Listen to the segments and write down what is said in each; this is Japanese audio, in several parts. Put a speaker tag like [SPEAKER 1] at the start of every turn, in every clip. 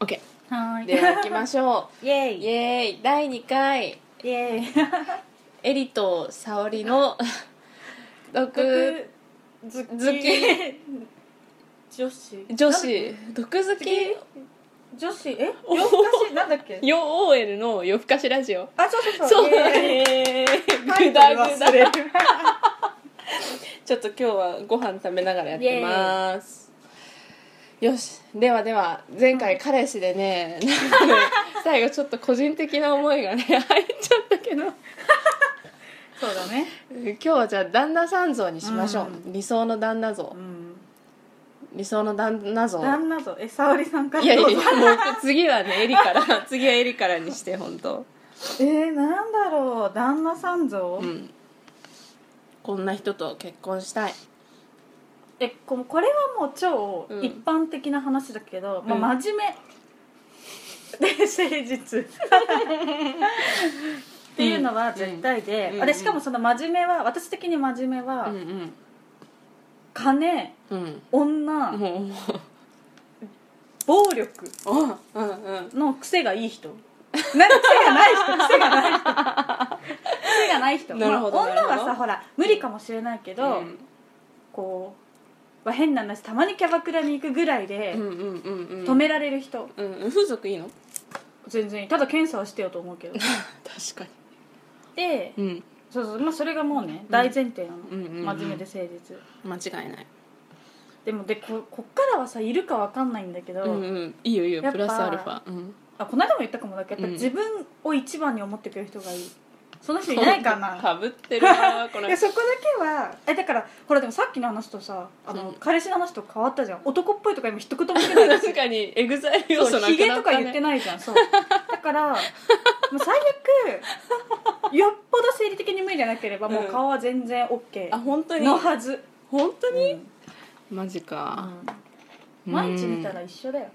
[SPEAKER 1] OK
[SPEAKER 2] はーい。
[SPEAKER 1] では行きましょ
[SPEAKER 2] イエ
[SPEAKER 1] うイ。
[SPEAKER 2] イ
[SPEAKER 1] エーイ。第2回。
[SPEAKER 2] イエイ。
[SPEAKER 1] エリと沙織の 毒
[SPEAKER 2] 毒好
[SPEAKER 1] 好き。
[SPEAKER 2] 女子。
[SPEAKER 1] 女子。毒好き？
[SPEAKER 2] 女子。え？夜更かし？なんだっけ？
[SPEAKER 1] よ OL の夜更かしラジオ。
[SPEAKER 2] あそうそうそう。
[SPEAKER 1] そう。
[SPEAKER 2] イエイ。
[SPEAKER 1] えー
[SPEAKER 2] タイトル
[SPEAKER 1] ぐだぐ
[SPEAKER 2] 忘れ
[SPEAKER 1] だ
[SPEAKER 2] る。
[SPEAKER 1] ちょっと今日はご飯食べながらやってますよし。ではでは前回彼氏でね なんかね最後ちょっと個人的な思いがね 入っちゃったけど。
[SPEAKER 2] そうだね。
[SPEAKER 1] 今日はじゃあ旦那さん像にしましょう、
[SPEAKER 2] う
[SPEAKER 1] 理想の旦那像。
[SPEAKER 2] うん。
[SPEAKER 1] 理想の旦那像。
[SPEAKER 2] 旦那とえ沙織さんから
[SPEAKER 1] いやいやいうやもう次はねエリから。次はエリからにして本当。
[SPEAKER 2] えー、なんだろう。旦那さん像、
[SPEAKER 1] うん。こんな人と結婚したい
[SPEAKER 2] えここれはもう超
[SPEAKER 1] うん
[SPEAKER 2] 一般的な話だけど、まあ、
[SPEAKER 1] うん
[SPEAKER 2] 真面目。で誠実。っていうのは絶対で、
[SPEAKER 1] うん。
[SPEAKER 2] あれしかもその真面目は私的に真面目は、
[SPEAKER 1] うんうん。
[SPEAKER 2] 金
[SPEAKER 1] うん。
[SPEAKER 2] 女、暴力の癖がいい人。なんか癖がない人。癖がない人。癖がない人。まあ、女はさほら無理かもしれないけど、
[SPEAKER 1] うん。
[SPEAKER 2] こう、まあ、変な話たまにキャバクラに行くぐらいで
[SPEAKER 1] うんうんうんうん。
[SPEAKER 2] 止められる人、
[SPEAKER 1] うんうん。風俗いいの？
[SPEAKER 2] 全然いい。ただ検査はしてよと思うけど。
[SPEAKER 1] 確か
[SPEAKER 2] で
[SPEAKER 1] にうん。
[SPEAKER 2] そうそう、まあ、それがもうね大前提なの、
[SPEAKER 1] うんうんうん。
[SPEAKER 2] 真面目で誠実。
[SPEAKER 1] 間違いない。
[SPEAKER 2] でもでここっからはさいるかわかんないんだけど、
[SPEAKER 1] うんうん。いいよいいよ。
[SPEAKER 2] やっぱ
[SPEAKER 1] プラスアルファ。うん。
[SPEAKER 2] あこの間も言ったかもだけどやっぱ
[SPEAKER 1] うん。
[SPEAKER 2] 自分を一番に思ってくれる人がいいその人いないかな。
[SPEAKER 1] かぶってるなこの
[SPEAKER 2] いやそこだけはえだからほらでもさっきの話とさあの、
[SPEAKER 1] うん。
[SPEAKER 2] 彼氏の話と変わったじゃん。男っぽいとか今 一言も言ってない
[SPEAKER 1] 確かにエグザイル要素なくなったね。
[SPEAKER 2] ヒゲとか言ってないじゃんそう。だから もう最悪よっぽど生理的に無理じゃなければもう顔は全然 OK
[SPEAKER 1] あ本当に？
[SPEAKER 2] のはず。
[SPEAKER 1] 本当に、
[SPEAKER 2] うん。
[SPEAKER 1] マジか、
[SPEAKER 2] うん。毎日見たら一緒だよ。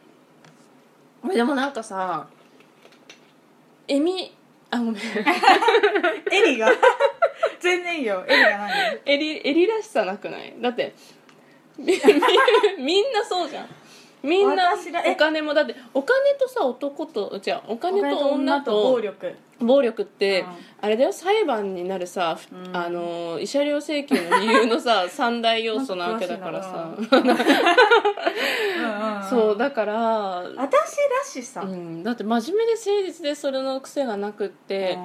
[SPEAKER 1] うん。でもなんかさエミあごめん。
[SPEAKER 2] エリが。全然いいよ。エリが何？
[SPEAKER 1] エリエリらしさなくない？だってみみみんなそうじゃんみんな
[SPEAKER 2] 私らえ
[SPEAKER 1] お金もだってお金とさ男とじゃあお金と女と
[SPEAKER 2] 暴力。
[SPEAKER 1] 暴力って、
[SPEAKER 2] うん。
[SPEAKER 1] あれだよ裁判になるさ、ふ
[SPEAKER 2] うん。
[SPEAKER 1] あの慰謝料請求の理由のさ 三大要素なわけだからさ。そうだから、
[SPEAKER 2] 私らしさ、
[SPEAKER 1] うん、だって真面目で誠実でそれの癖がなくって、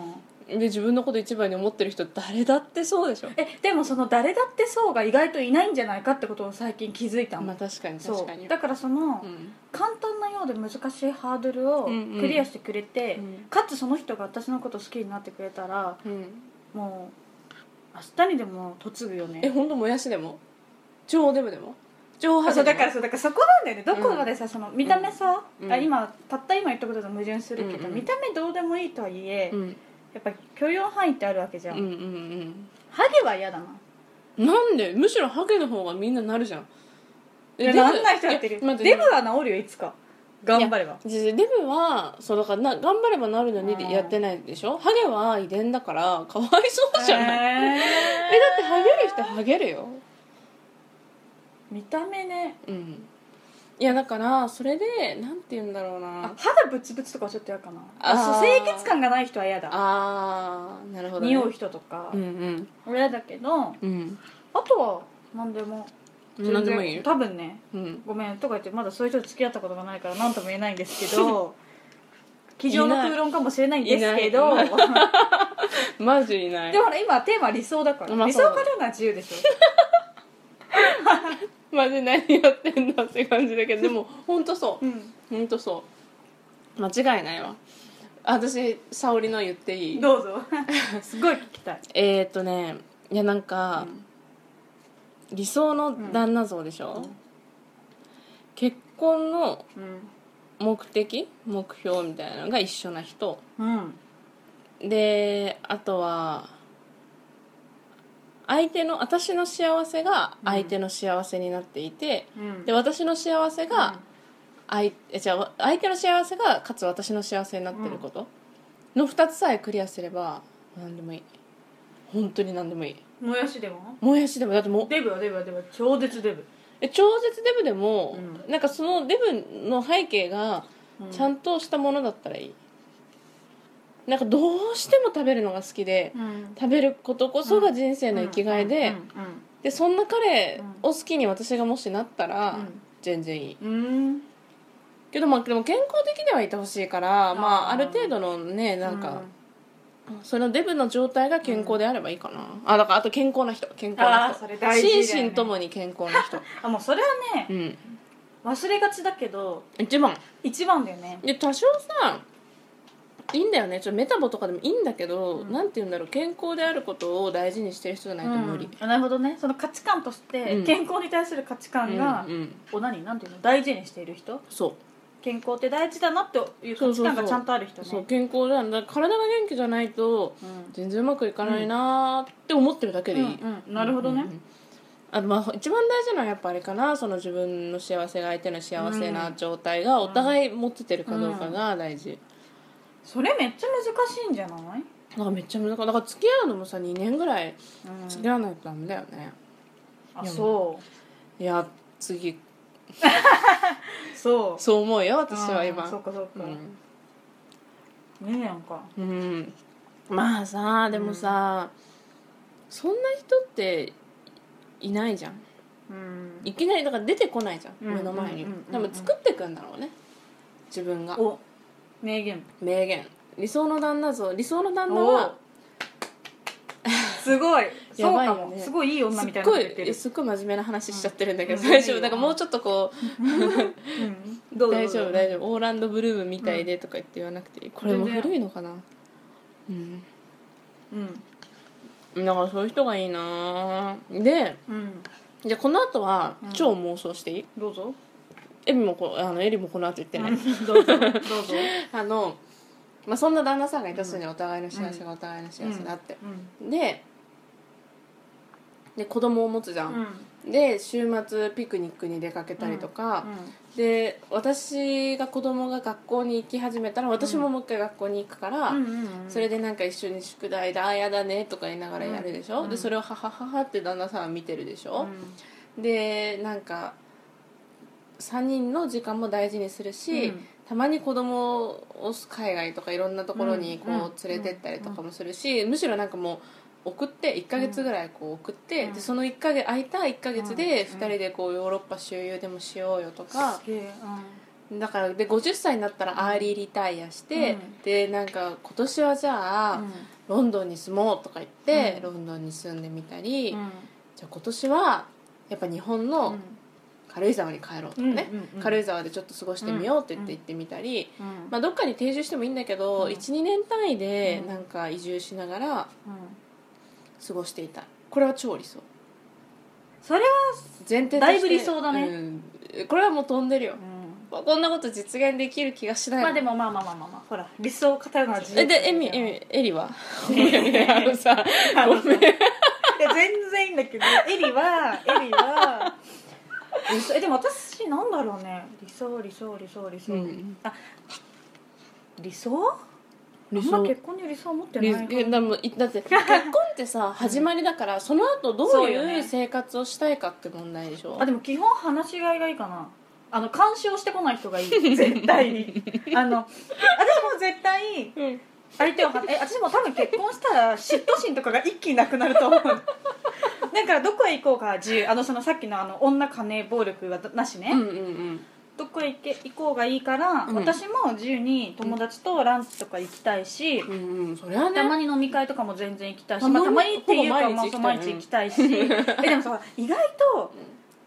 [SPEAKER 1] で自分のこと一番に思ってる人誰だってそうでしょ。
[SPEAKER 2] えでもその誰だってそうが意外といないんじゃないかってことを最近気づいたの、
[SPEAKER 1] まあ確かに
[SPEAKER 2] そう。
[SPEAKER 1] 確かに。
[SPEAKER 2] だからその、
[SPEAKER 1] うん。
[SPEAKER 2] 簡単なようで難しいハードルを
[SPEAKER 1] うん。うん
[SPEAKER 2] クリアしてくれて、
[SPEAKER 1] うん。
[SPEAKER 2] かつその人が私のこと好きになってくれたら
[SPEAKER 1] うん。
[SPEAKER 2] もう明日にでも嫁ぐよね。
[SPEAKER 1] え本当もやしでも？上デブでも？上
[SPEAKER 2] あ
[SPEAKER 1] 派でも？
[SPEAKER 2] そうだからそうだからそこなんだよね。どこまでさ、その見た目さ、
[SPEAKER 1] うん。
[SPEAKER 2] あ今たった今言ったことと矛盾するけど、
[SPEAKER 1] うんうん。
[SPEAKER 2] 見た目どうでもいいとはいえ、
[SPEAKER 1] うん
[SPEAKER 2] やっぱ許容範囲ってあるわけじゃん、
[SPEAKER 1] うんうん
[SPEAKER 2] ハゲは嫌だな。
[SPEAKER 1] うんなんで？むしろハゲの方がみんななるじゃん。
[SPEAKER 2] いやなんない人やってる。
[SPEAKER 1] って
[SPEAKER 2] デブは治るよいつか。頑張れば。
[SPEAKER 1] 実際デブはそうだからな頑張ればなるのに
[SPEAKER 2] うん。
[SPEAKER 1] やってないでしょ？ハゲは遺伝だからかわいそうじゃない、
[SPEAKER 2] え
[SPEAKER 1] えだってハゲる人ハゲるよ。
[SPEAKER 2] 見た目ね。
[SPEAKER 1] うんいやだからそれでなんて言うんだろう
[SPEAKER 2] あ
[SPEAKER 1] な
[SPEAKER 2] 肌ブツブツとかはちょっと嫌かな。
[SPEAKER 1] あー。
[SPEAKER 2] あそう清潔感がない人は嫌だ。
[SPEAKER 1] あーなるほど、ね、
[SPEAKER 2] 匂う人とか
[SPEAKER 1] うんうん。
[SPEAKER 2] 嫌だけど
[SPEAKER 1] うん。
[SPEAKER 2] あとは何でも。
[SPEAKER 1] 何でもいいよ
[SPEAKER 2] 多分ね
[SPEAKER 1] うん。
[SPEAKER 2] ごめんとか言ってまだそういう人と付き合ったことがないから何とも言えないんですけど 机上の空論かもしれないんですけど
[SPEAKER 1] いない。マジいない。
[SPEAKER 2] でもほら今テーマは理想だから、
[SPEAKER 1] まあ
[SPEAKER 2] 理想があるのは自由でしょ
[SPEAKER 1] マジ何やってんだって感じだけどでも本当そう。
[SPEAKER 2] うん。
[SPEAKER 1] 本当そう。間違いないわ。私沙織の言っていい？
[SPEAKER 2] どうぞ。すごい聞きたい。
[SPEAKER 1] えー、っとねいやなんか、理想の旦那像でしょ、
[SPEAKER 2] うん。
[SPEAKER 1] 結婚の
[SPEAKER 2] うん。
[SPEAKER 1] 目的？目標みたいなのが一緒な人。
[SPEAKER 2] うん。
[SPEAKER 1] であとは相手の私の幸せが相手の幸せになっていて、
[SPEAKER 2] うん。
[SPEAKER 1] で私の幸せが相えじゃあ相手の幸せがかつ私の幸せになってること？の2つさえクリアすれば何でもいい。本当に何でもいい。
[SPEAKER 2] もやしでも？
[SPEAKER 1] もやしでもだってもう
[SPEAKER 2] デブはデブはデブは超絶デブ。
[SPEAKER 1] え超絶デブでも、
[SPEAKER 2] う
[SPEAKER 1] なんかそのデブの背景が
[SPEAKER 2] うん。
[SPEAKER 1] ちゃんとしたものだったらいいなんかどうしても食べるのが好きで
[SPEAKER 2] うん。
[SPEAKER 1] 食べることこそが人生の生きがいで、でそんな彼を好きに私がもしなったら、全然いい。
[SPEAKER 2] うん。うん
[SPEAKER 1] けどまあでも健康的ではいてほしいからまあ
[SPEAKER 2] あ
[SPEAKER 1] る程度のねなんか、そのデブの状態が健康であればいいかな、あだからあと健康な人。健康な人。
[SPEAKER 2] ね。
[SPEAKER 1] 心身ともに健康な人。
[SPEAKER 2] あもうそれはね
[SPEAKER 1] うん。
[SPEAKER 2] 忘れがちだけど
[SPEAKER 1] 一番。
[SPEAKER 2] 一番だよね。
[SPEAKER 1] で多少さいいんだよね。ちょっとメタボとかでもいいんだけど、
[SPEAKER 2] うん。
[SPEAKER 1] なんて言うんだろう。健康であることを大事にしてる人じゃないと無理、
[SPEAKER 2] うん。あなるほどね。その価値観として
[SPEAKER 1] うん。
[SPEAKER 2] 健康に対する価値観が
[SPEAKER 1] うんうん。
[SPEAKER 2] お何？なんていうの？大事にしている人？
[SPEAKER 1] そう。
[SPEAKER 2] 健康って大事だなっていう価値観がちゃんとある人ね。
[SPEAKER 1] そう健康ん。だ体が元気じゃないと
[SPEAKER 2] うん。
[SPEAKER 1] 全然うまくいかないなーって思ってるだけでいい、
[SPEAKER 2] うんうん。なるほどね。
[SPEAKER 1] あとまあ一番大事なのはやっぱあれかな。その自分の幸せが相手の幸せな状態がお互い持っててるかどうかが大事、
[SPEAKER 2] それめっちゃ難しいんじゃない？
[SPEAKER 1] なんかめっちゃ難しい。だから付き合うのもさ2年ぐらい
[SPEAKER 2] うん。
[SPEAKER 1] 付き合わないとダメだよね、
[SPEAKER 2] あそう。
[SPEAKER 1] いや次。
[SPEAKER 2] そう。
[SPEAKER 1] そう思うよ私は今。
[SPEAKER 2] そうかそうか。
[SPEAKER 1] うん。
[SPEAKER 2] ねえなんか。
[SPEAKER 1] うん。まあさでもさ、そんな人っていないじゃん。
[SPEAKER 2] うん。
[SPEAKER 1] いきなりだから出てこないじゃん、
[SPEAKER 2] うん
[SPEAKER 1] 目の前に、
[SPEAKER 2] うんうんうん
[SPEAKER 1] 多分作ってくんだろうね。自分が。
[SPEAKER 2] お名言。
[SPEAKER 1] 名言。理想の旦那像。理想の旦那は
[SPEAKER 2] すごい。そ
[SPEAKER 1] や
[SPEAKER 2] うかも
[SPEAKER 1] ばいよね
[SPEAKER 2] すごいいい女みたいなこ
[SPEAKER 1] ご
[SPEAKER 2] と言ってる。
[SPEAKER 1] いすっごい真面目な話しちゃってるんだけど、
[SPEAKER 2] うん。
[SPEAKER 1] 最初
[SPEAKER 2] いいよ
[SPEAKER 1] だからもうちょっとこう
[SPEAKER 2] うん。どうぞ
[SPEAKER 1] 大丈夫大丈夫。オーランドブルームみたいでとか言って言わなくていい。これも古いのかな？うん。
[SPEAKER 2] うん。
[SPEAKER 1] だからそういう人がいいなで
[SPEAKER 2] うん。
[SPEAKER 1] じゃあこの後は
[SPEAKER 2] うん。
[SPEAKER 1] 超妄想していい、
[SPEAKER 2] どうぞ
[SPEAKER 1] エミもこあのエリもこの後言ってない、
[SPEAKER 2] どうぞどうぞ。
[SPEAKER 1] あの、まあ、そんな旦那さんがいたすにお互いの幸せがお互いの幸せだって、でで子供を持つじゃん、で週末ピクニックに出かけたりとか、で私が子供が学校に行き始めたら私ももう一回学校に行くから、それでなんか一緒に宿題で「ああやだね」とか言いながらやるでしょ、
[SPEAKER 2] うん。
[SPEAKER 1] でそれを「はははは」って旦那さんは見てるでしょ、でなんか3人の時間も大事にするし、
[SPEAKER 2] うん。
[SPEAKER 1] たまに子供を海外とかいろんなところにこ
[SPEAKER 2] う
[SPEAKER 1] 連れてったりとかもするし、むしろなんかもう送って1ヶ月ぐらいこう送って、
[SPEAKER 2] うん。
[SPEAKER 1] でその1ヶ月空いた1ヶ月で
[SPEAKER 2] うん。
[SPEAKER 1] 2人でこうヨーロッパ周遊でもしようよとかだからで50歳になったらアーリーリタイアして、
[SPEAKER 2] うん。
[SPEAKER 1] でなんか今年はじゃあ、
[SPEAKER 2] うん。
[SPEAKER 1] ロンドンに住もうとか言って、
[SPEAKER 2] うん。
[SPEAKER 1] ロンドンに住んでみたり、
[SPEAKER 2] うん。
[SPEAKER 1] じゃあ今年はやっぱ日本の軽井沢に帰ろうとかね、
[SPEAKER 2] うんうんうん
[SPEAKER 1] 軽井沢でちょっと過ごしてみようって言って行ってみたり、
[SPEAKER 2] うん
[SPEAKER 1] まあ、どっかに定住してもいいんだけど、
[SPEAKER 2] うん。
[SPEAKER 1] 12年単位で
[SPEAKER 2] うん
[SPEAKER 1] なんか移住しながら
[SPEAKER 2] うん。
[SPEAKER 1] 過ごしていたい。これは超理想。
[SPEAKER 2] それは
[SPEAKER 1] 前提として
[SPEAKER 2] だいぶ理想だね。
[SPEAKER 1] うん。これはもう飛んでるよ、こんなこと実現できる気がしない。
[SPEAKER 2] まあでもまあまあまあまあまあ。ほら理想を語るのは自由
[SPEAKER 1] えでエミエミエリは？あのさ
[SPEAKER 2] あの
[SPEAKER 1] ごめん。
[SPEAKER 2] いや全然いいんだけどエリはエリは理想えでも私なんだろうね。理想理想理想理想、
[SPEAKER 1] うん。
[SPEAKER 2] あ理想？
[SPEAKER 1] 理
[SPEAKER 2] あんま結婚に理想持ってない
[SPEAKER 1] 理だもいだって結婚ってさ 始まりだからその後ど
[SPEAKER 2] そう
[SPEAKER 1] いう生活をしたいかって問題でしょ？
[SPEAKER 2] あでも基本話しがいがいいかな。あの干渉してこない人がいい。絶対に。あの私も絶対
[SPEAKER 1] うん。
[SPEAKER 2] 相手をはえ私も多分結婚したら嫉妬心とかが一気になくなると思うだからどこへ行こうか自由あのそのさっきのあの女金暴力はなしね、
[SPEAKER 1] うんうんうん。
[SPEAKER 2] どこへ行け行こうがいいから、
[SPEAKER 1] うん。
[SPEAKER 2] 私も自由に友達とランチとか行きたいし、
[SPEAKER 1] うんうんそれはね。
[SPEAKER 2] たまに飲み会とかも全然行きたいし、
[SPEAKER 1] たま
[SPEAKER 2] あ、たまにっていうか
[SPEAKER 1] ほぼ
[SPEAKER 2] まあ
[SPEAKER 1] 毎日行きたい
[SPEAKER 2] 毎日行きたいし。えでもさ意外と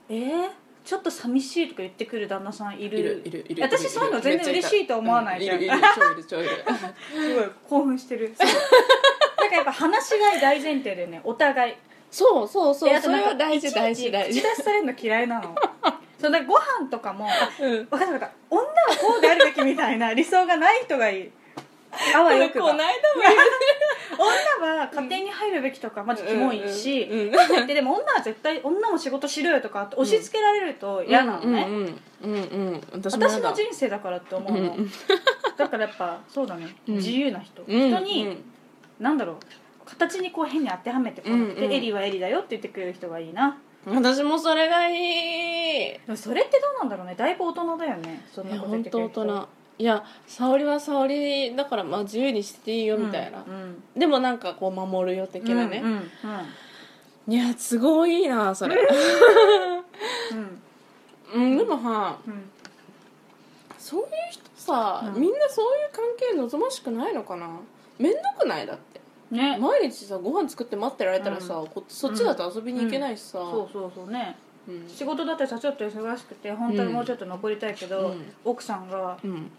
[SPEAKER 2] えー、ちょっと寂しいとか言ってくる旦那さんいる。
[SPEAKER 1] いるいるいる
[SPEAKER 2] 私そういうの全然嬉しいと思わないじゃん。
[SPEAKER 1] ういるいる。超いる超いる。
[SPEAKER 2] すごい興奮してる。そう。だからやっぱ話しがい大前提でねお互い
[SPEAKER 1] そうそうそう。それは大事大事大事。
[SPEAKER 2] 口出しされるの嫌いなの。そうだからご飯とかも あ
[SPEAKER 1] うん
[SPEAKER 2] 分かった分かった女はこうであるべきみたいな 理想がない人がいい。あわよくば。女は家庭に入るべきとかまずキモいし、
[SPEAKER 1] うんうんうん
[SPEAKER 2] でも女は絶対女も仕事しろよとか押し付けられると嫌なのね、
[SPEAKER 1] うんうんうんうん私
[SPEAKER 2] の人生だからって思うの、
[SPEAKER 1] うん
[SPEAKER 2] だからやっぱそうだね、
[SPEAKER 1] うん。
[SPEAKER 2] 自由な人、
[SPEAKER 1] うん
[SPEAKER 2] 人に、なんだろう形にこう変に当てはめてこなくて、
[SPEAKER 1] うんうん。
[SPEAKER 2] エリはエリだよって言ってくれる人がいいな。
[SPEAKER 1] うん私もそれがいい。
[SPEAKER 2] それってどうなんだろうね。だいぶ大人だよね。そん
[SPEAKER 1] い
[SPEAKER 2] なこと言
[SPEAKER 1] や本当大
[SPEAKER 2] ってくれる人。
[SPEAKER 1] 人。いや沙織は沙織だからまあ自由にしてていいよみたいな、
[SPEAKER 2] うん
[SPEAKER 1] でもなんかこう守るよ的なね。
[SPEAKER 2] うん、うん
[SPEAKER 1] いやすごいいいなそれ。
[SPEAKER 2] うん。
[SPEAKER 1] うんでもさ
[SPEAKER 2] うん。
[SPEAKER 1] そういう人さ、
[SPEAKER 2] うん。
[SPEAKER 1] みんなそういう関係望ましくないのかな？面倒くない？だって
[SPEAKER 2] ね。
[SPEAKER 1] 毎日さご飯作って待ってられたらさ、こそっちだと遊びに行けないしさ、
[SPEAKER 2] そうそうそうね。
[SPEAKER 1] うん。
[SPEAKER 2] 仕事だってさちょっと忙しくて本当にもうちょっと残りたいけど、
[SPEAKER 1] うん。
[SPEAKER 2] 奥さんが
[SPEAKER 1] うん。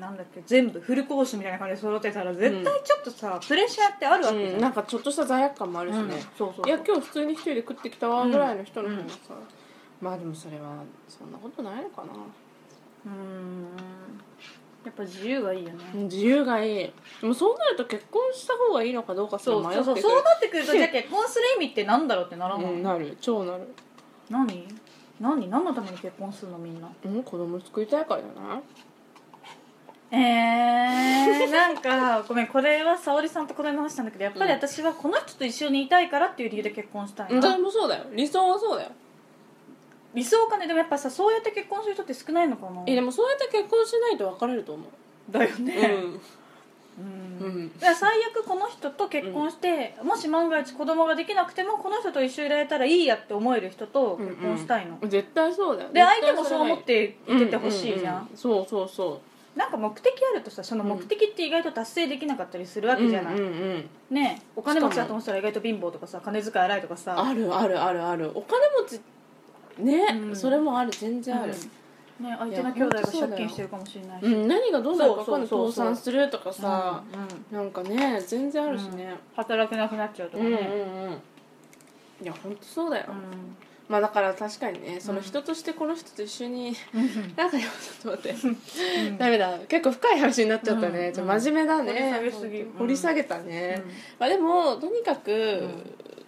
[SPEAKER 2] なんだっけ全部フルコースみたいな感じで揃ってたら絶対ちょっとさ、プレッシャーってあるわけじゃん、
[SPEAKER 1] うん。なんかちょっとした罪悪感もあるしね、
[SPEAKER 2] うん。そうそうそう。
[SPEAKER 1] いや今日普通に一人で食ってきたわぐらいの人の方がさ、まあでもそれはそんなことないのかな。
[SPEAKER 2] うーんやっぱ自由がいいよね、
[SPEAKER 1] 自由がいい。でもそうなると結婚した方がいいのかどうか迷ってくる
[SPEAKER 2] そうそうそうなってくるとじゃあ結婚する意味ってなんだろうってならんの、
[SPEAKER 1] うん、なる。超なる。
[SPEAKER 2] 何？何？何のために結婚するのみんな？
[SPEAKER 1] うん子供作りたいからじゃない？
[SPEAKER 2] えー、なんかごめんこれは沙織さんとこの間話したんだけどやっぱり私はこの人と一緒にいたいからっていう理由で結婚したい
[SPEAKER 1] うんそれ
[SPEAKER 2] な
[SPEAKER 1] もそうだよ。理想はそうだよ
[SPEAKER 2] 理想かねでもやっぱさそうやって結婚する人って少ないのかな。
[SPEAKER 1] えでもそうやって結婚しないと別れると思う。
[SPEAKER 2] だよね。
[SPEAKER 1] うん、うん、
[SPEAKER 2] だから最悪この人と結婚して、もし万が一子供ができなくてもこの人と一緒にいられたらいいやって思える人と結婚したいの、
[SPEAKER 1] 絶対そうだよ。
[SPEAKER 2] で相手もそう思っていててほしいじゃん,、
[SPEAKER 1] うううそうそうそ
[SPEAKER 2] なんか目的あるとさその目的って意外と達成できなかったりするわ
[SPEAKER 1] う
[SPEAKER 2] けじゃない、
[SPEAKER 1] うんうんうん
[SPEAKER 2] ねお金持ちだと思ってたら意外と貧乏とかさ金遣い荒いとかさ。
[SPEAKER 1] あるあるあるある。お金持ちね、
[SPEAKER 2] うん。
[SPEAKER 1] それもある全然ある、
[SPEAKER 2] うん。ね、相手の兄弟が借金してるかもしれないし、
[SPEAKER 1] うん、何がどうなるか分かんない倒産するとかさ、
[SPEAKER 2] うんうん。
[SPEAKER 1] なんかね全然あるしね、
[SPEAKER 2] 働けなくなっちゃうとか
[SPEAKER 1] うん、うんうん。
[SPEAKER 2] ね、
[SPEAKER 1] いや本当そうだよ、
[SPEAKER 2] うん。
[SPEAKER 1] まあだから確かにねその人としてこの人と一緒に、なん。かでもちょっと待って、
[SPEAKER 2] うん。
[SPEAKER 1] ダメだ。結構深い話になっちゃったね、
[SPEAKER 2] うん。
[SPEAKER 1] 真面目だね。
[SPEAKER 2] 掘り下げすぎ。
[SPEAKER 1] 掘り下げたね、まあでもとにかく、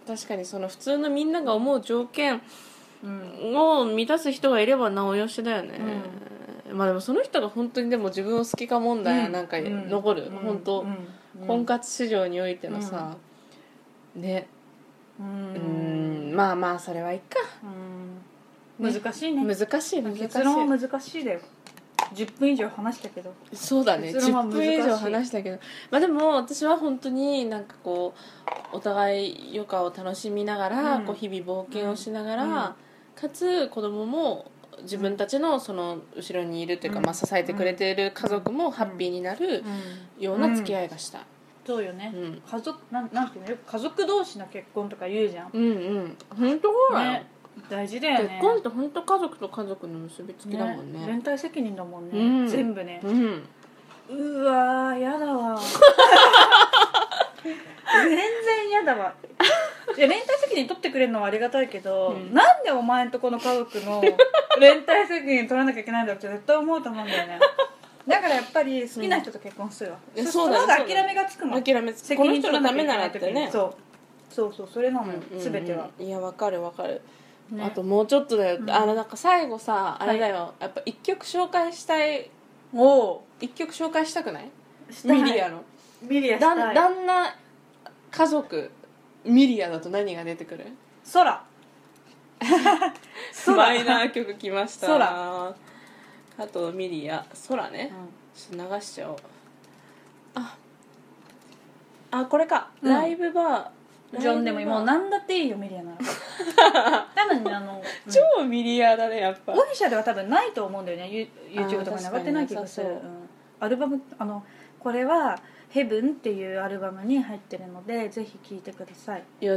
[SPEAKER 1] 確かにその普通のみんなが思う条件
[SPEAKER 2] うん
[SPEAKER 1] を満たす人がいればなおよしだよね、まあでもその人が本当にでも自分を好きか問題なんか残る、本当、婚活市場においてのさ、ね。
[SPEAKER 2] う
[SPEAKER 1] うん。んまあまあそれはいいか。
[SPEAKER 2] 難しいね。
[SPEAKER 1] 難しい難しい
[SPEAKER 2] 結論は難しいだよ。10分以上話したけど。
[SPEAKER 1] そうだね。10
[SPEAKER 2] 結論は難しい
[SPEAKER 1] 分以上話したけど。まあでも私は本当になんかこうお互い余暇を楽しみながら、
[SPEAKER 2] うん。
[SPEAKER 1] こう日々冒険をしながら、
[SPEAKER 2] うん
[SPEAKER 1] かつ子供も自分たちのその後ろにいるというか、
[SPEAKER 2] うん。
[SPEAKER 1] まあ、支えてくれている家族もハッピーになるような付き合いがした、
[SPEAKER 2] そうよね。
[SPEAKER 1] うん。
[SPEAKER 2] 家族なんなんていうの？よく家族同士の結婚とか言うじゃん。
[SPEAKER 1] うんうん。本当そうだよ、
[SPEAKER 2] ね。大事だよね。
[SPEAKER 1] 結婚って本当家族と家族の結びつきだもんね。
[SPEAKER 2] 連帯責任だもんね、
[SPEAKER 1] うん。
[SPEAKER 2] 全部ね。
[SPEAKER 1] うん。
[SPEAKER 2] うわーやだわ。全然やだわいや連帯責任取ってくれるのはありがたいけど、
[SPEAKER 1] うん。
[SPEAKER 2] なんでお前んとこの家族の 連帯責任取らなきゃいけないんだって絶対思うと思うんだよね。だからやっぱり好きな人と結婚するわ、
[SPEAKER 1] うん。
[SPEAKER 2] そ
[SPEAKER 1] そうだよ
[SPEAKER 2] の方が諦めがつくもん
[SPEAKER 1] 諦めつ
[SPEAKER 2] 責
[SPEAKER 1] この人のためならってね。
[SPEAKER 2] にそう。そうそうそれなのよ、
[SPEAKER 1] うん
[SPEAKER 2] 全ては、
[SPEAKER 1] うん。いやわかるわかる、
[SPEAKER 2] ね。
[SPEAKER 1] あともうちょっとだよ、
[SPEAKER 2] うん。
[SPEAKER 1] あのなんか最後さあれだよ、やっぱ一曲紹介したい。
[SPEAKER 2] おお
[SPEAKER 1] 一曲紹介したくない？
[SPEAKER 2] したい。
[SPEAKER 1] ミリアの。
[SPEAKER 2] ミリア
[SPEAKER 1] 旦那家族ミリアだと何が出てくる？
[SPEAKER 2] 空。空。
[SPEAKER 1] マイナー曲きました。
[SPEAKER 2] 空。
[SPEAKER 1] あとミリア。空ね、
[SPEAKER 2] う
[SPEAKER 1] ちょっと流しちゃおう。あ。あこれか、
[SPEAKER 2] うん。
[SPEAKER 1] ライブバー。
[SPEAKER 2] ん、ジョンでももう何だっていいよミリアなら。多分ねあの、うん。
[SPEAKER 1] 超ミリアだねやっぱ。
[SPEAKER 2] オフィシャルでは多分ないと思うんだよね。ユ YouTube とかに上がってない気がする、アルバムあのこれは「ヘブンっていうアルバムに入ってるのでぜひ聴いてください。